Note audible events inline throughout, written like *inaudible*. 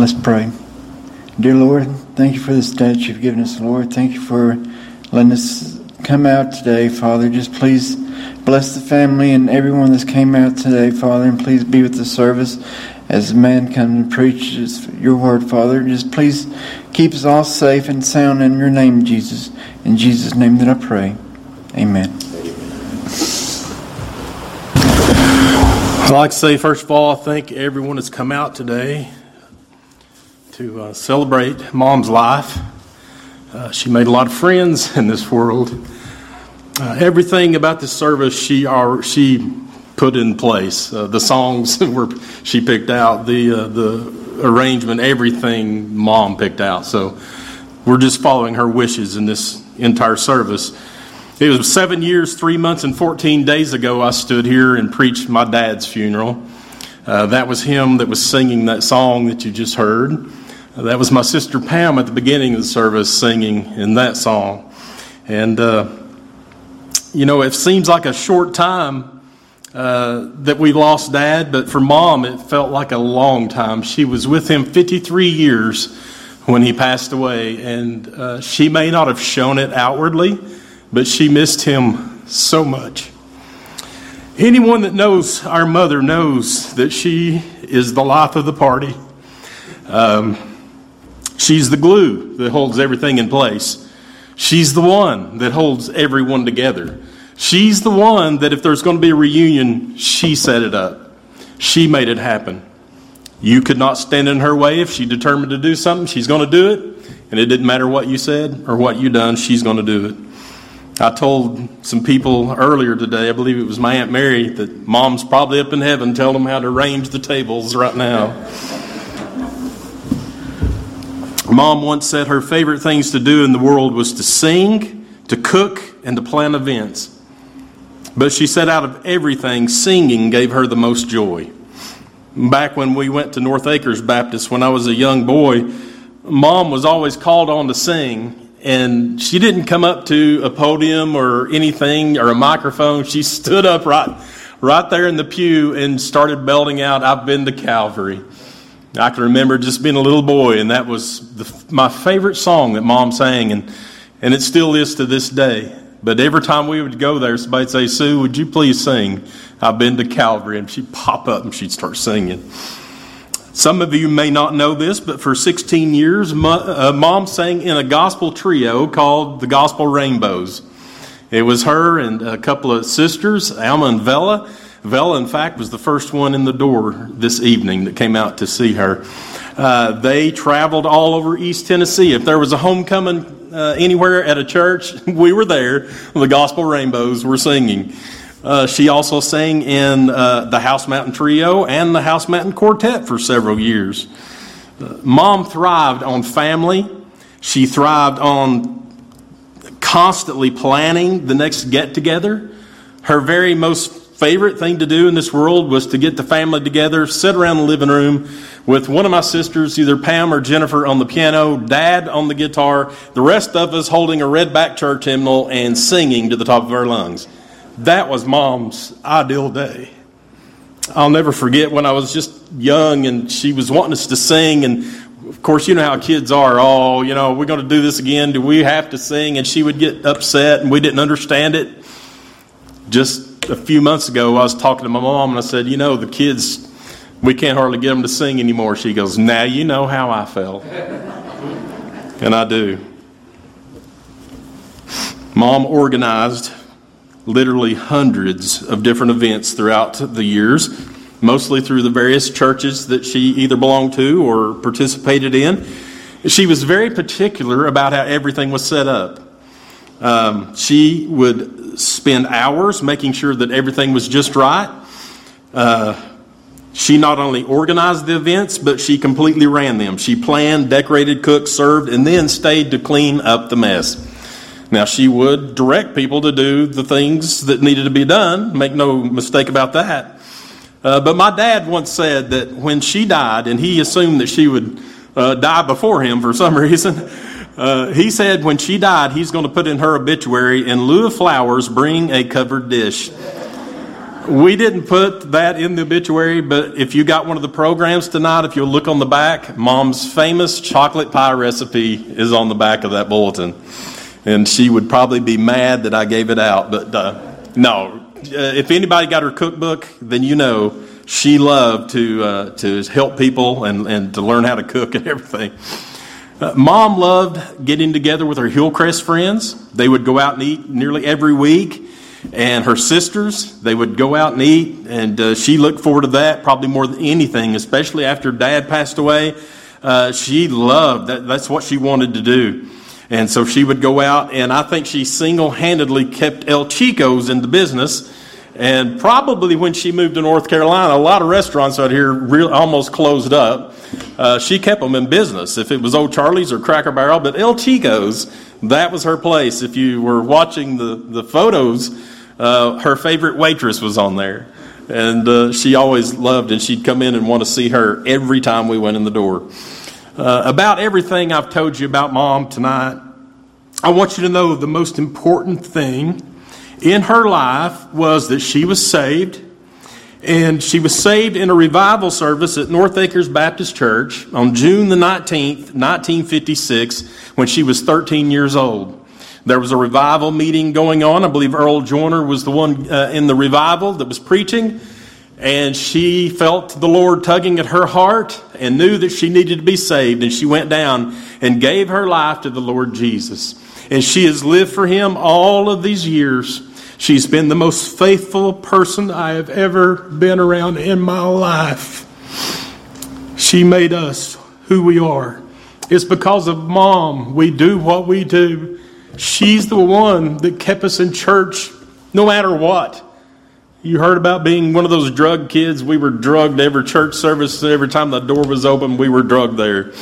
Let's pray. Dear Lord, thank you for this day you've given us, Lord. Thank you for letting us come out today, Father. Just please bless the family and everyone that's came out today, Father, and please be with the service as man comes and preaches your word, Father. Just please keep us all safe and sound in your name, Jesus. In Jesus' name that I pray. Amen. I'd like to say, first of all, I thank everyone that's come out today to uh, celebrate Mom's life. Uh, she made a lot of friends in this world. Uh, everything about the service she are, she put in place. Uh, the songs *laughs* were she picked out, the uh, the arrangement, everything Mom picked out. So we're just following her wishes in this entire service. It was seven years, three months, and 14 days ago I stood here and preached my dad's funeral. Uh, that was him that was singing that song that you just heard. That was my sister Pam at the beginning of the service singing in that song. And, uh, you know, it seems like a short time uh, that we lost dad, but for mom, it felt like a long time. She was with him 53 years when he passed away, and uh, she may not have shown it outwardly but she missed him so much. Anyone that knows our mother knows that she is the life of the party. Um, she's the glue that holds everything in place. She's the one that holds everyone together. She's the one that if there's going to be a reunion, she set it up. She made it happen. You could not stand in her way if she determined to do something. She's going to do it. And it didn't matter what you said or what you done, she's going to do it. I told some people earlier today, I believe it was my Aunt Mary, that mom's probably up in heaven telling them how to arrange the tables right now. Mom once said her favorite things to do in the world was to sing, to cook, and to plan events. But she said out of everything, singing gave her the most joy. Back when we went to North Acres Baptist when I was a young boy, mom was always called on to sing, and she didn't come up to a podium or anything or a microphone. She stood up right, right there in the pew and started belting out, I've been to Calvary. I can remember just being a little boy, and that was the, my favorite song that mom sang, and, and it still is to this day. But every time we would go there, somebody'd say, Sue, would you please sing? I've been to Calvary. And she'd pop up and she'd start singing. Some of you may not know this, but for 16 years, uh, mom sang in a gospel trio called the Gospel Rainbows. It was her and a couple of sisters, Alma and Vella. Vella, in fact, was the first one in the door this evening that came out to see her. Uh, they traveled all over East Tennessee. If there was a homecoming uh, anywhere at a church, *laughs* we were there. The Gospel Rainbows were singing. Uh, she also sang in uh, the House Mountain Trio and the House Mountain Quartet for several years. Uh, Mom thrived on family. She thrived on constantly planning the next get together. Her very most favorite thing to do in this world was to get the family together, sit around the living room with one of my sisters, either Pam or Jennifer, on the piano, dad on the guitar, the rest of us holding a red back church hymnal and singing to the top of our lungs that was mom's ideal day. I'll never forget when I was just young and she was wanting us to sing. And of course, you know how kids are. Oh, you know, we're going to do this again. Do we have to sing? And she would get upset and we didn't understand it. Just a few months ago, I was talking to my mom and I said, You know, the kids, we can't hardly get them to sing anymore. She goes, Now you know how I felt. *laughs* and I do. Mom organized literally hundreds of different events throughout the years, mostly through the various churches that she either belonged to or participated in. She was very particular about how everything was set up. Um, she would spend hours making sure that everything was just right. Uh, she not only organized the events, but she completely ran them. She planned, decorated, cooked, served, and then stayed to clean up the mess. Now, she would direct people to do the things that needed to be done, make no mistake about that. Uh, but my dad once said that when she died, and he assumed that she would uh, die before him for some *laughs* reason, uh, he said when she died, he's going to put in her obituary, in lieu of flowers, bring a covered dish. We didn't put that in the obituary, but if you got one of the programs tonight, if you'll look on the back, Mom's famous chocolate pie recipe is on the back of that bulletin. And she would probably be mad that I gave it out, but uh, no. Uh, if anybody got her cookbook, then you know she loved to, uh, to help people and, and to learn how to cook and everything. Uh, Mom loved getting together with her Hillcrest friends. They would go out and eat nearly every week and her sisters. They would go out and eat, and uh, she looked forward to that probably more than anything, especially after dad passed away. Uh, she loved that. That's what she wanted to do. And so she would go out, and I think she single handedly kept El Chico's in the business. And probably when she moved to North Carolina, a lot of restaurants out here almost closed up. Uh, she kept them in business. If it was Old Charlie's or Cracker Barrel, but El Chico's, that was her place. If you were watching the, the photos, uh, her favorite waitress was on there. And uh, she always loved, and she'd come in and want to see her every time we went in the door. Uh, about everything I've told you about mom tonight, I want you to know the most important thing in her life was that she was saved. And she was saved in a revival service at North Acres Baptist Church on June the 19th, 1956, when she was 13 years old. There was a revival meeting going on. I believe Earl Joyner was the one uh, in the revival that was preaching. And she felt the Lord tugging at her heart and knew that she needed to be saved. And she went down and gave her life to the Lord Jesus. And she has lived for Him all of these years. She's been the most faithful person I have ever been around in my life. She made us who we are. It's because of mom we do what we do. She's the one that kept us in church no matter what. You heard about being one of those drug kids. We were drugged every church service, every time the door was open, we were drugged there.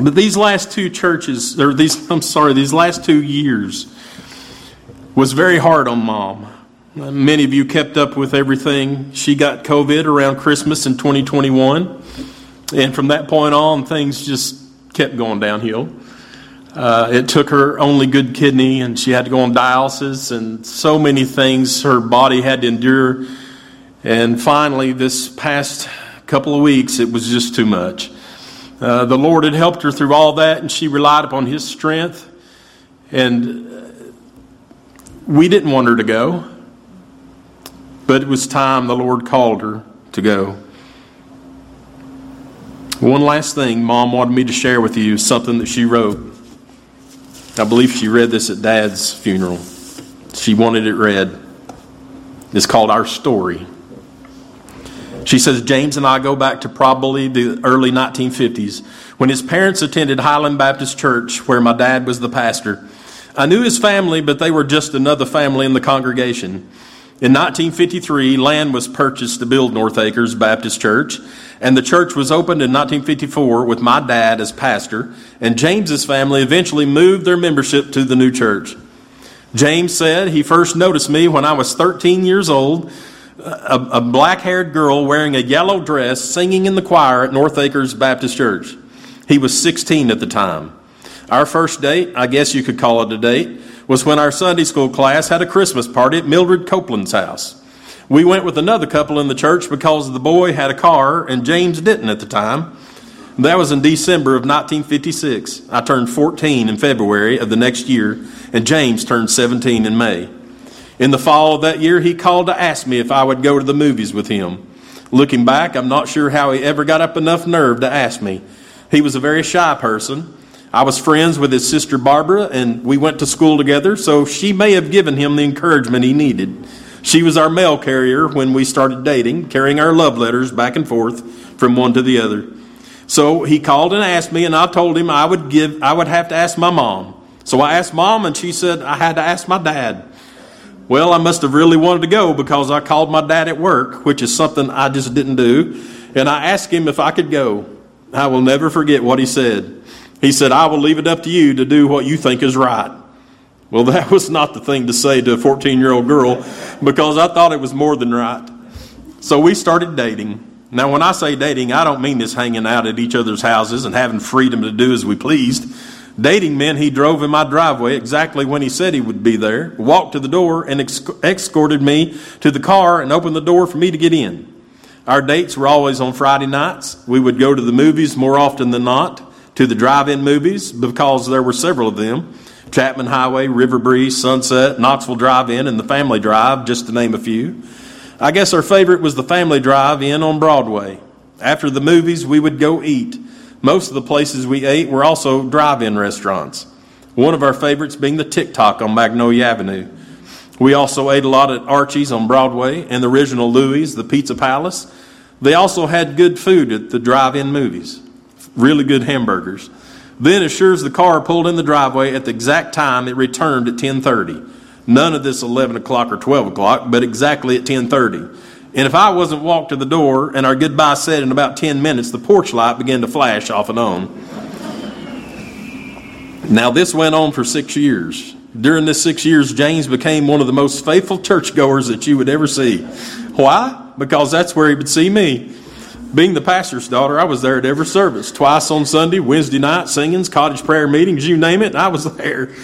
But these last two churches, or these, I'm sorry, these last two years was very hard on mom. Many of you kept up with everything. She got COVID around Christmas in 2021. And from that point on, things just kept going downhill. Uh, it took her only good kidney, and she had to go on dialysis, and so many things her body had to endure. And finally, this past couple of weeks, it was just too much. Uh, the Lord had helped her through all that, and she relied upon His strength. And we didn't want her to go, but it was time the Lord called her to go. One last thing Mom wanted me to share with you something that she wrote. I believe she read this at Dad's funeral. She wanted it read. It's called Our Story. She says James and I go back to probably the early 1950s when his parents attended Highland Baptist Church, where my dad was the pastor. I knew his family, but they were just another family in the congregation. In 1953, land was purchased to build North Acres Baptist Church, and the church was opened in 1954 with my dad as pastor, and James's family eventually moved their membership to the new church. James said he first noticed me when I was 13 years old, a, a black haired girl wearing a yellow dress singing in the choir at North Acres Baptist Church. He was 16 at the time. Our first date, I guess you could call it a date, was when our Sunday school class had a Christmas party at Mildred Copeland's house. We went with another couple in the church because the boy had a car and James didn't at the time. That was in December of 1956. I turned 14 in February of the next year, and James turned 17 in May. In the fall of that year, he called to ask me if I would go to the movies with him. Looking back, I'm not sure how he ever got up enough nerve to ask me. He was a very shy person, I was friends with his sister Barbara, and we went to school together, so she may have given him the encouragement he needed. She was our mail carrier when we started dating, carrying our love letters back and forth from one to the other. So he called and asked me, and I told him I would give I would have to ask my mom. So I asked mom, and she said I had to ask my dad. Well, I must have really wanted to go because I called my dad at work, which is something I just didn't do, and I asked him if I could go. I will never forget what he said. He said, I will leave it up to you to do what you think is right. Well, *laughs* that was not the thing to say to a 14 year old girl because I thought it was more than right. So we started dating. Now, when I say dating, I don't mean this hanging out at each other's houses and having freedom to do as we pleased. Dating meant he drove in my driveway exactly when he said he would be there, walked to the door, and ex- escorted me to the car and opened the door for me to get in. Our dates were always on Friday nights. We would go to the movies more often than not, to the drive in movies, because there were several of them Chapman Highway, River Breeze, Sunset, Knoxville Drive In, and the Family Drive, just to name a few. I guess our favorite was the Family Drive In on Broadway. After the movies, we would go eat. Most of the places we ate were also drive in restaurants. One of our favorites being the TikTok on Magnolia Avenue. We also ate a lot at Archie's on Broadway and the original Louis, the Pizza Palace. They also had good food at the drive in movies, really good hamburgers. Then, as sure as the car pulled in the driveway at the exact time it returned at 1030. None of this 11 o'clock or 12 o'clock, but exactly at 1030. And if I wasn't walked to the door and our goodbye said in about 10 minutes, the porch light began to flash off and on. Now, this went on for six years. During this six years, James became one of the most faithful churchgoers that you would ever see. Why? Because that's where he would see me. Being the pastor's daughter, I was there at every service. Twice on Sunday, Wednesday night, singings, cottage prayer meetings, you name it, I was *laughs* there.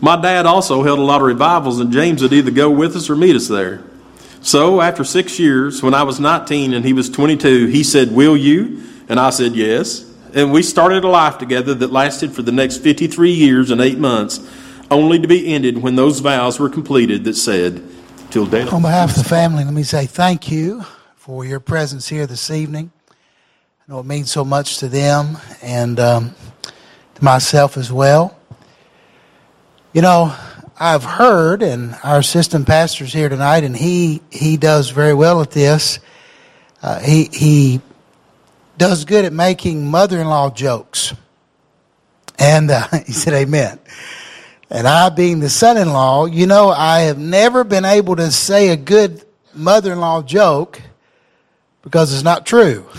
My dad also held a lot of revivals, and James would either go with us or meet us there. So, after six years, when I was 19 and he was 22, he said, Will you? And I said, Yes. And we started a life together that lasted for the next 53 years and eight months, only to be ended when those vows were completed that said, Till death. On behalf of the family, let me say thank you for your presence here this evening. I know it means so much to them and um, to myself as well. You know, I've heard, and our assistant pastor's here tonight, and he he does very well at this. Uh, he he does good at making mother-in-law jokes, and uh, *laughs* he said, "Amen." And I, being the son-in-law, you know, I have never been able to say a good mother-in-law joke because it's not true. *laughs*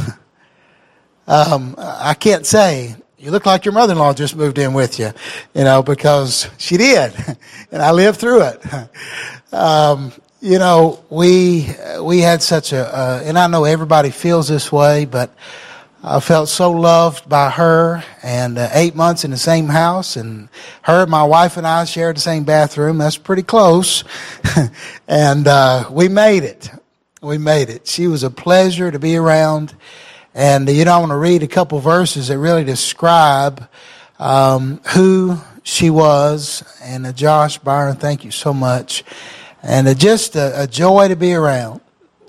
Um, I can't say you look like your mother-in-law just moved in with you, you know, because she did, *laughs* and I lived through it. *laughs* Um, you know, we we had such a, uh, and I know everybody feels this way, but I felt so loved by her, and uh, eight months in the same house, and her, my wife, and I shared the same bathroom. That's pretty close, and uh, we made it. We made it. She was a pleasure to be around. And you know, I want to read a couple verses that really describe um, who she was. And uh, Josh Byron, thank you so much. And uh, just a, a, joy to be around.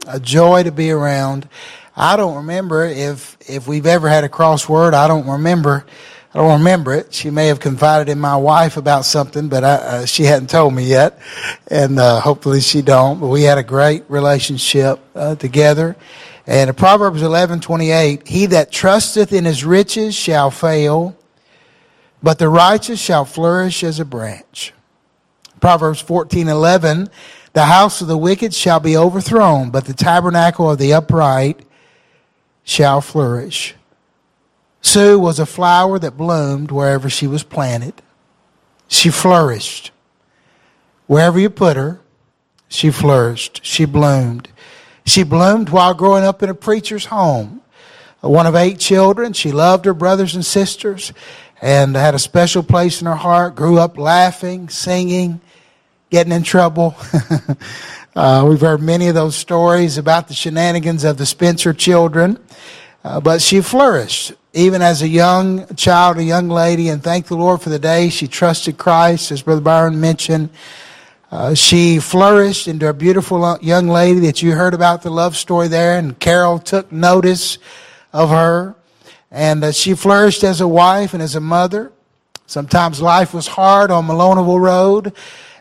A joy to be around. I don't remember if if we've ever had a crossword. I don't remember. I don't remember it. She may have confided in my wife about something, but I, uh, she hadn't told me yet, and uh, hopefully she don't. But we had a great relationship uh, together, and Proverbs 11, 28, he that trusteth in his riches shall fail, but the righteous shall flourish as a branch. Proverbs 14, 11, the house of the wicked shall be overthrown, but the tabernacle of the upright shall flourish. Sue was a flower that bloomed wherever she was planted. She flourished. Wherever you put her, she flourished. She bloomed. She bloomed while growing up in a preacher's home. One of eight children, she loved her brothers and sisters and had a special place in her heart. Grew up laughing, singing, getting in trouble. *laughs* uh, we've heard many of those stories about the shenanigans of the Spencer children. Uh, but she flourished even as a young child, a young lady, and thank the Lord for the day she trusted Christ, as Brother Byron mentioned. Uh, she flourished into a beautiful young lady that you heard about the love story there, and Carol took notice of her. And uh, she flourished as a wife and as a mother. Sometimes life was hard on Maloneyville Road,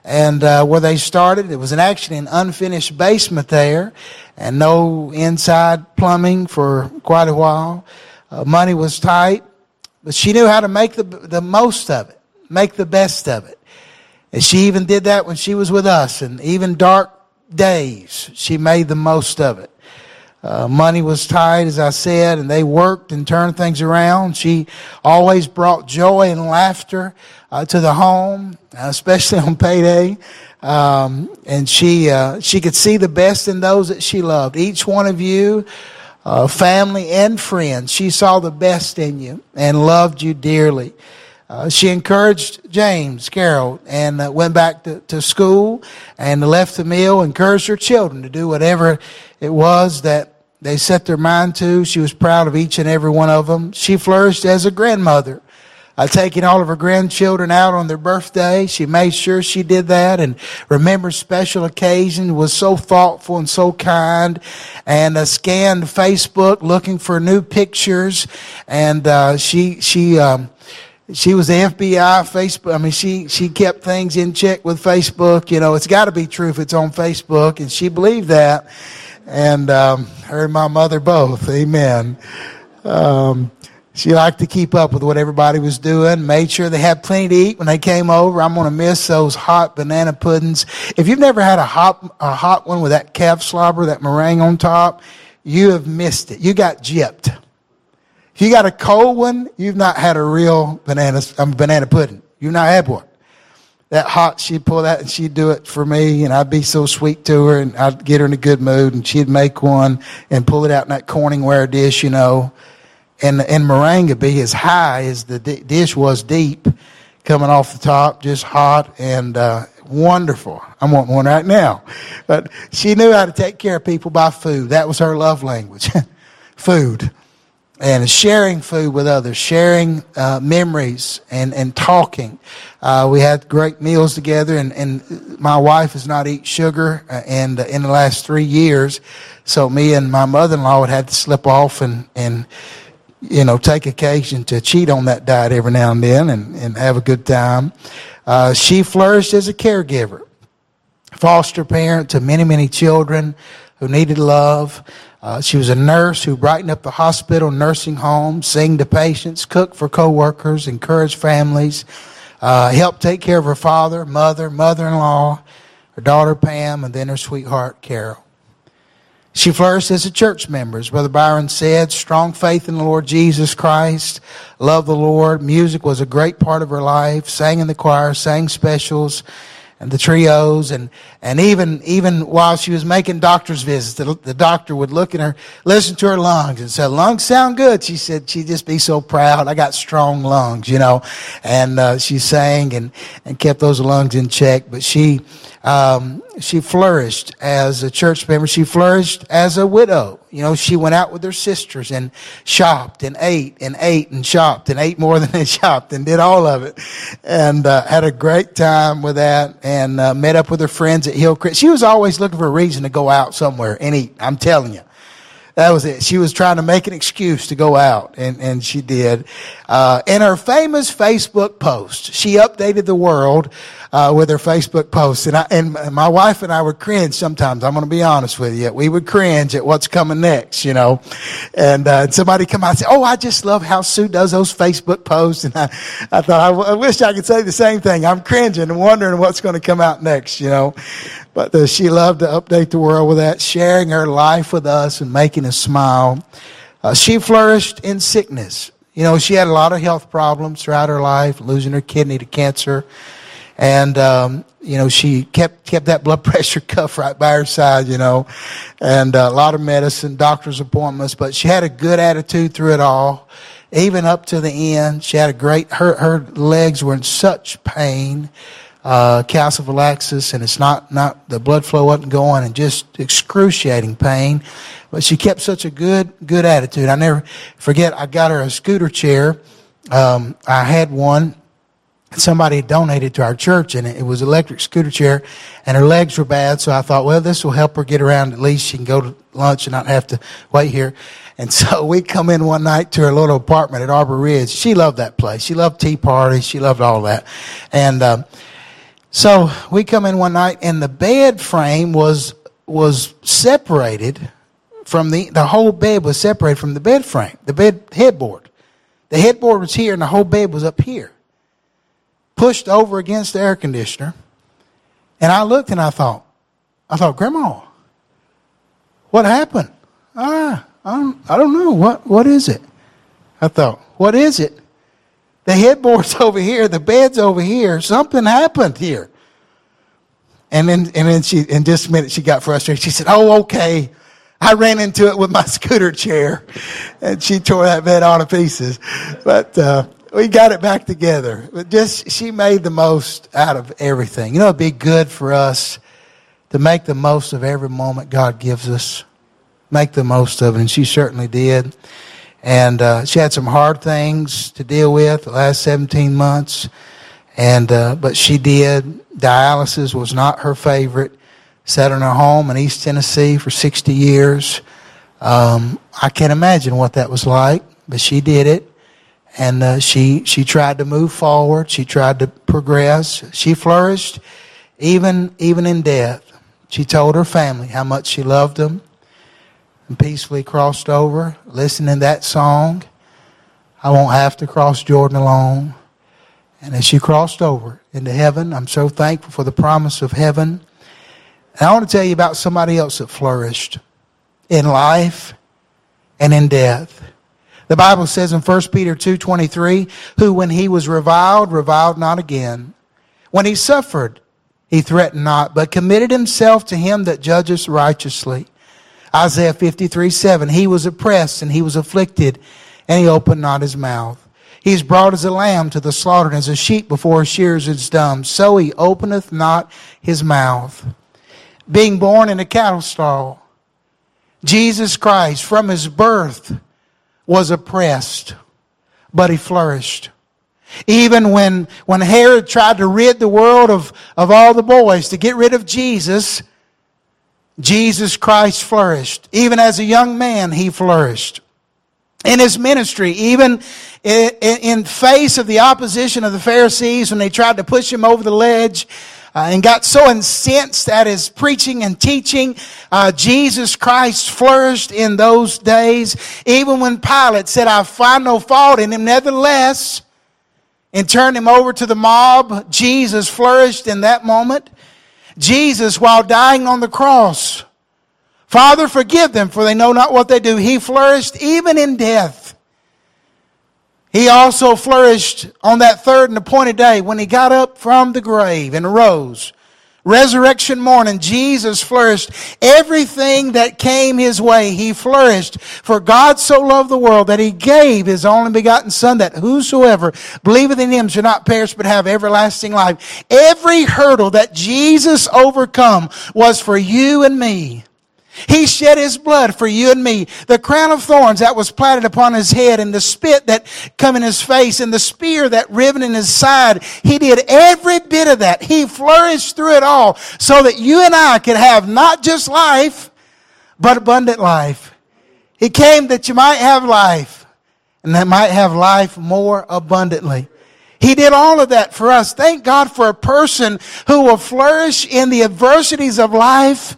and uh, where they started, it was an actually an unfinished basement there, and no inside plumbing for quite a while. Uh, money was tight, but she knew how to make the the most of it, make the best of it. And she even did that when she was with us. And even dark days, she made the most of it. Uh, money was tight, as I said, and they worked and turned things around. She always brought joy and laughter uh, to the home, especially *laughs* on payday. Um, and she uh, she could see the best in those that she loved. Each one of you, uh, family and friends, she saw the best in you and loved you dearly. Uh, she encouraged James Carroll and uh, went back to, to school and left the mill, encouraged her children to do whatever it was that they set their mind to. She was proud of each and every one of them. She flourished as a grandmother. Uh, taking all of her grandchildren out on their birthday. She made sure she did that and remembered special occasions, was so thoughtful and so kind, and uh, scanned Facebook looking for new pictures. And uh, she, she, um, she was the FBI, Facebook. I mean, she, she kept things in check with Facebook. You know, it's got to be true if it's on Facebook. And she believed that. And um, her and my mother both. Amen. Um, she liked to keep up with what everybody was doing, made sure they had plenty to eat when they came over. I'm going to miss those hot banana puddings. If you've never had a hot, a hot one with that calf slobber, that meringue on top, you have missed it. You got gypped. If you got a cold one, you've not had a real banana, um, banana pudding. You've not had one. That hot, she'd pull that and she'd do it for me, and I'd be so sweet to her, and I'd get her in a good mood, and she'd make one and pull it out in that Corningware dish, you know. And, and meringue be as high as the d- dish was deep, coming off the top, just hot and uh, wonderful. I'm wanting one right now. But she knew how to take care of people by food. That was her love language *laughs* food and sharing food with others, sharing uh, memories and, and talking. Uh, we had great meals together, and, and my wife does not eat sugar, and uh, in the last three years, so me and my mother-in-law would have to slip off and, and you know, take occasion to cheat on that diet every now and then and, and have a good time. Uh, she flourished as a caregiver, foster parent to many, many children who needed love. Uh, she was a nurse who brightened up the hospital, nursing home, sang to patients, cooked for coworkers, encouraged families, uh, helped take care of her father, mother, mother-in-law, her daughter Pam, and then her sweetheart Carol. She flourished as a church member, as Brother Byron said, strong faith in the Lord Jesus Christ, loved the Lord. Music was a great part of her life, sang in the choir, sang specials, and the trios and, and even, even while she was making doctor's visits, the, the doctor would look at her, listen to her lungs and say, lungs sound good. She said she'd just be so proud. I got strong lungs, you know, and, uh, she sang and, and kept those lungs in check. But she, um, she flourished as a church member. She flourished as a widow. You know, she went out with her sisters and shopped and ate and ate and shopped and ate more *laughs* than they shopped and did all of it. And uh, had a great time with that and uh, met up with her friends at Hillcrest. She was always looking for a reason to go out somewhere and eat. I'm telling you. That was it. She was trying to make an excuse to go out, and, and she did. Uh, in her famous Facebook post, she updated the world uh, with her Facebook post. and I, and my wife and I would cringe sometimes. I'm going to be honest with you. We would cringe at what's coming next, you know. And uh, somebody come out and say, "Oh, I just love how Sue does those Facebook posts," and I, I thought I, w- I wish I could say the same thing. I'm cringing and wondering what's going to come out next, you know. But uh, she loved to update the world with that, sharing her life with us and making us smile. Uh, she flourished in sickness. You know, she had a lot of health problems throughout her life, losing her kidney to cancer. And, um, you know, she kept, kept that blood *laughs* pressure cuff right by her side, you know, and uh, a lot of medicine, doctor's appointments, but she had a good attitude through it all. Even up to the end, she had a great, her, her legs were in such pain uh, and it's not, not the blood flow wasn't going, and just excruciating pain. But she kept such a good good attitude. I never forget. I got her a scooter chair. Um, I had one. Somebody donated to our church, and it was electric scooter chair, and her legs were bad. So I thought, well, this will help her get around. At least she can go to lunch and not have to wait here. And *laughs* so we come in one night to her little apartment at Arbor Ridge. She loved that place. She loved tea parties. She loved all that. And um, so we come in one night and the bed frame was was separated from the the whole bed was separated from the bed frame, the bed headboard. The headboard was here and the whole bed was up here. Pushed over against the air conditioner. And I looked and I thought, I thought, Grandma, what happened? Ah, I don't, I don't know. What what is it? I thought, what is it? The headboard's *laughs* over here, the bed's over here. Something happened here. And then, and then she, in just a minute, she got frustrated. She said, Oh, okay. I ran into it with my *laughs* scooter chair. And she tore that bed all to pieces. But, uh, we got it back together. But just she made the most out of everything. You know, it'd be good for us to make the most of every moment God gives us. Make the most of it, and she certainly did. And uh, she had some hard things to deal with the last 17 months, and uh, but she did. Dialysis was not her favorite. Sat in her home in East Tennessee for 60 years. Um, I can't imagine what that was like, but she did it and uh, she she tried to move forward. She tried to progress. She flourished, even even in death. She told her family how much she loved them, and peacefully crossed over, listening to that song. I won't have to cross Jordan alone. And as she crossed over into heaven, I'm so thankful for the promise of heaven. And I want to tell you about somebody else that flourished in life and in death. The Bible says in 1 Peter 2:23, who when he was reviled, reviled not again. When he suffered, he threatened not, but committed himself to him that judges righteously. Isaiah 53 7, he was oppressed and he was afflicted, and he opened not his mouth. He is brought as a lamb to the slaughter, and as a sheep before shears is dumb. So he openeth not his mouth. Being born in a cattle stall, Jesus Christ, from his birth, was oppressed, but he flourished. Even when, when Herod tried to rid the world of, of all the boys, to get rid of Jesus, Jesus Christ flourished. Even as a young man, he flourished. In his ministry, even in, face of the opposition of the Pharisees when they tried to push him over the ledge, uh, and got so incensed at his preaching and teaching. Uh, Jesus Christ flourished in those days. Even when Pilate said, I find no fault in him, nevertheless, and turned him over to the mob, Jesus flourished in that moment. Jesus, while dying on the cross, Father, forgive them, for they know not what they do. He flourished even in death. He also flourished on that third and appointed day when he got up from the grave and arose. Resurrection morning, Jesus flourished. Everything that came his way, he flourished. For God so loved the world that he gave his only begotten Son that whosoever believeth in him shall not perish but have everlasting life. Every hurdle that Jesus overcome was for you and me. He shed his blood for you and me. The crown of thorns that was planted upon his head and the spit that come in his face and the spear that riven in his side. He did every bit of that. He flourished through it all so that you and I could have not just life, but abundant life. He came that you might have life and that might have life more abundantly. He did all of that for us. Thank God for a person who will flourish in the adversities of life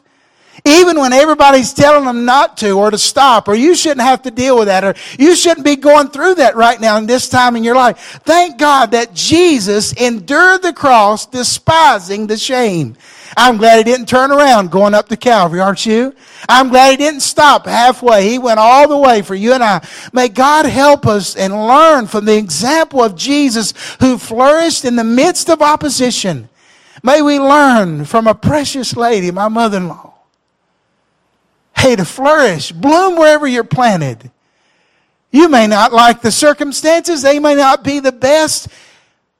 even when everybody's telling them not to or to stop, or you shouldn't have to deal with that, or you shouldn't be going through that right now in this time in your life. Thank God that Jesus endured the cross, despising the shame. I'm glad he didn't turn around going up to Calvary, aren't you? I'm glad he didn't stop halfway. He went all the way for you and I. May God help us and learn from the example of Jesus who flourished in the midst of opposition. May we learn from a precious lady, my mother-in-law Hey, to flourish, bloom wherever you're planted. You may not like the circumstances, they may not be the best.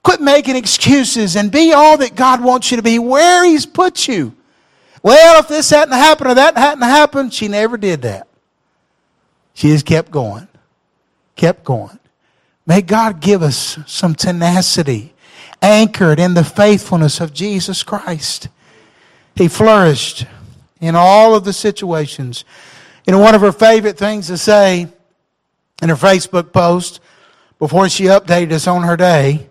Quit making excuses and be all that God wants you to be where He's put you. Well, if this hadn't happened or that hadn't happened, she never did that. She just kept going, kept going. May God give us some tenacity anchored in the faithfulness of Jesus Christ. He flourished in all of the situations. You know, one of her favorite things to say in her Facebook post before she updated us on her day,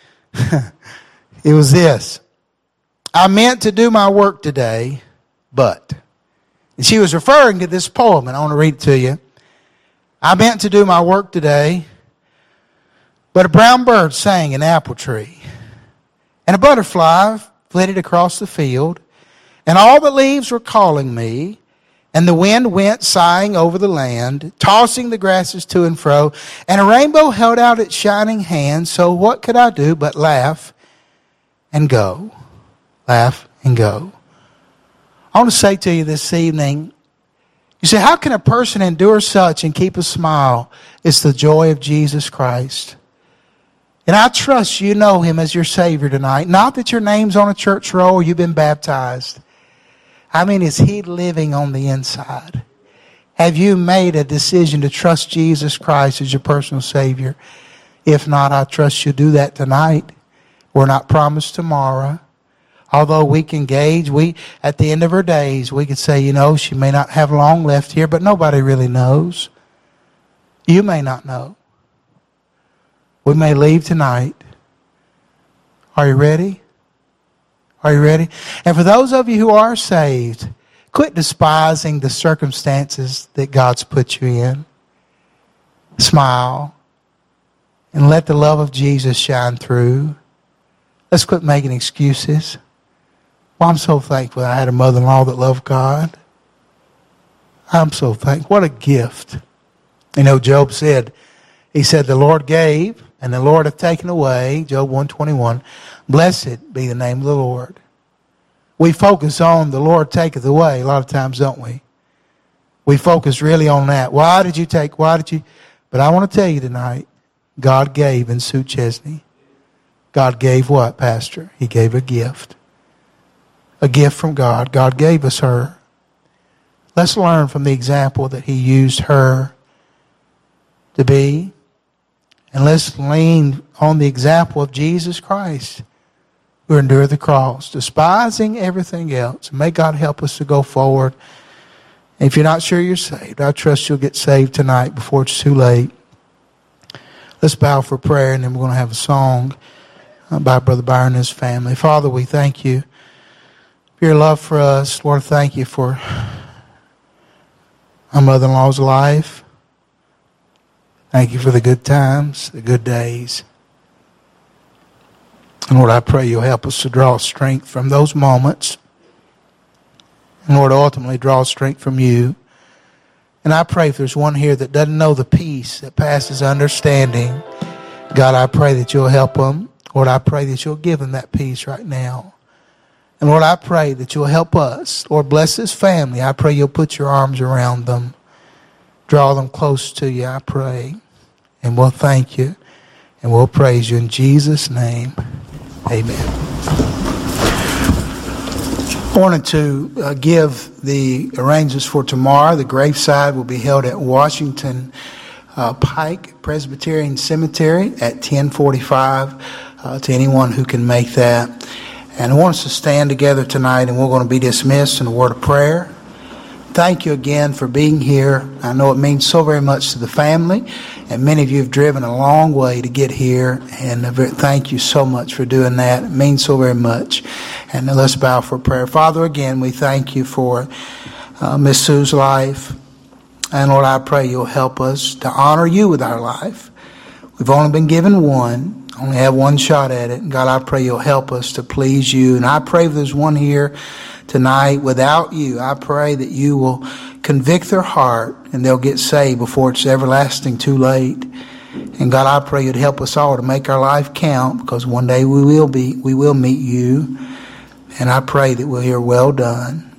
*laughs* it was this. I meant to do my work today, but. And she was referring to this poem, and I want to read it to you. I meant to do my work today, but a brown bird sang in an apple tree, and a butterfly flitted across the field, and all the leaves were calling me, and the wind went sighing over the land, tossing the grasses to and fro, and a rainbow held out its shining hand. So what could I do but laugh and go? Laugh and go. I want to say to you this evening, you say, how can a person endure such and keep a smile? It's the joy of Jesus Christ. And I trust you know him as your Savior tonight. Not that your name's on a church roll you've been baptized. I mean, is he living on the inside? Have you made a decision to trust Jesus Christ as your personal Savior? If not, I trust you'll do that tonight. We're not promised tomorrow. Although we can gauge, we, at the end of her days, we could say, you know, she may not have long left here, but nobody really knows. You may not know. We may leave tonight. Are you ready? Are you ready? And for those of you who are saved, quit despising the circumstances that God's put you in. Smile and let the love of Jesus shine through. Let's quit making excuses. Well, I'm so thankful I had a mother in law that loved God. I'm so thankful. What a gift. You know, Job said, he said, the Lord gave and the Lord hath taken away. Job 121. Blessed be the name of the Lord. We focus on the Lord taketh away a lot of times, don't we? We focus really on that. Why did you take, why did you? But I want to tell you tonight, God gave in Sue Chesney. God gave what, Pastor? He gave a gift. A gift from God. God gave us her. Let's learn from the example that He used her to be. And let's lean on the example of Jesus Christ who endured the cross, despising everything else. May God help us to go forward. If you're not sure you're saved, I trust you'll get saved tonight before it's too late. Let's bow for prayer, and then we're going to have a song by Brother Byron and his family. Father, we thank you for your love for us. Lord, thank you for my mother in law's life. Thank you for the good times, the good days. And Lord, I pray you'll help us to draw strength from those moments. And Lord, ultimately draw strength from you. And I pray if there's one here that doesn't know the peace that passes understanding, God, I pray that you'll help them. Lord, I pray that you'll give them that peace right now. And Lord, I pray that you'll help us. Lord, bless this family. I pray you'll put your arms around them. Draw them close to you, I pray. And we'll thank you and we'll praise you in Jesus' name. Amen. I wanted to uh, give the arrangements for tomorrow. The graveside will be held at Washington uh, Pike Presbyterian Cemetery at 1045 uh, to anyone who can make that. And I want us to stand together tonight and we're going to be dismissed in a word of prayer thank you again for being here. I know it means so very much to the family, and many of you have driven a long way to get here, and thank you so much for doing that. It means so very much. And let's bow for prayer. Father, again, we thank you for uh, Miss Sue's life. And Lord, I pray you'll help us to honor you with our life. We've only been given one, only have one shot at it. God, I pray you'll help us to please you. And I pray if there's one here tonight without you. I pray that you will convict their heart and they'll get saved before it's everlasting too late. And God, I pray you'd help us all to make our life count because one day we will be, we will meet you. And I pray that we'll hear well done.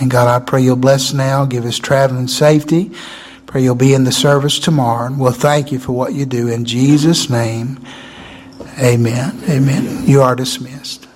And God, I pray you'll bless now, give us traveling safety. Pray you'll be in the service tomorrow. And we'll thank you for what you do in Jesus' name. Amen. Amen. You are dismissed.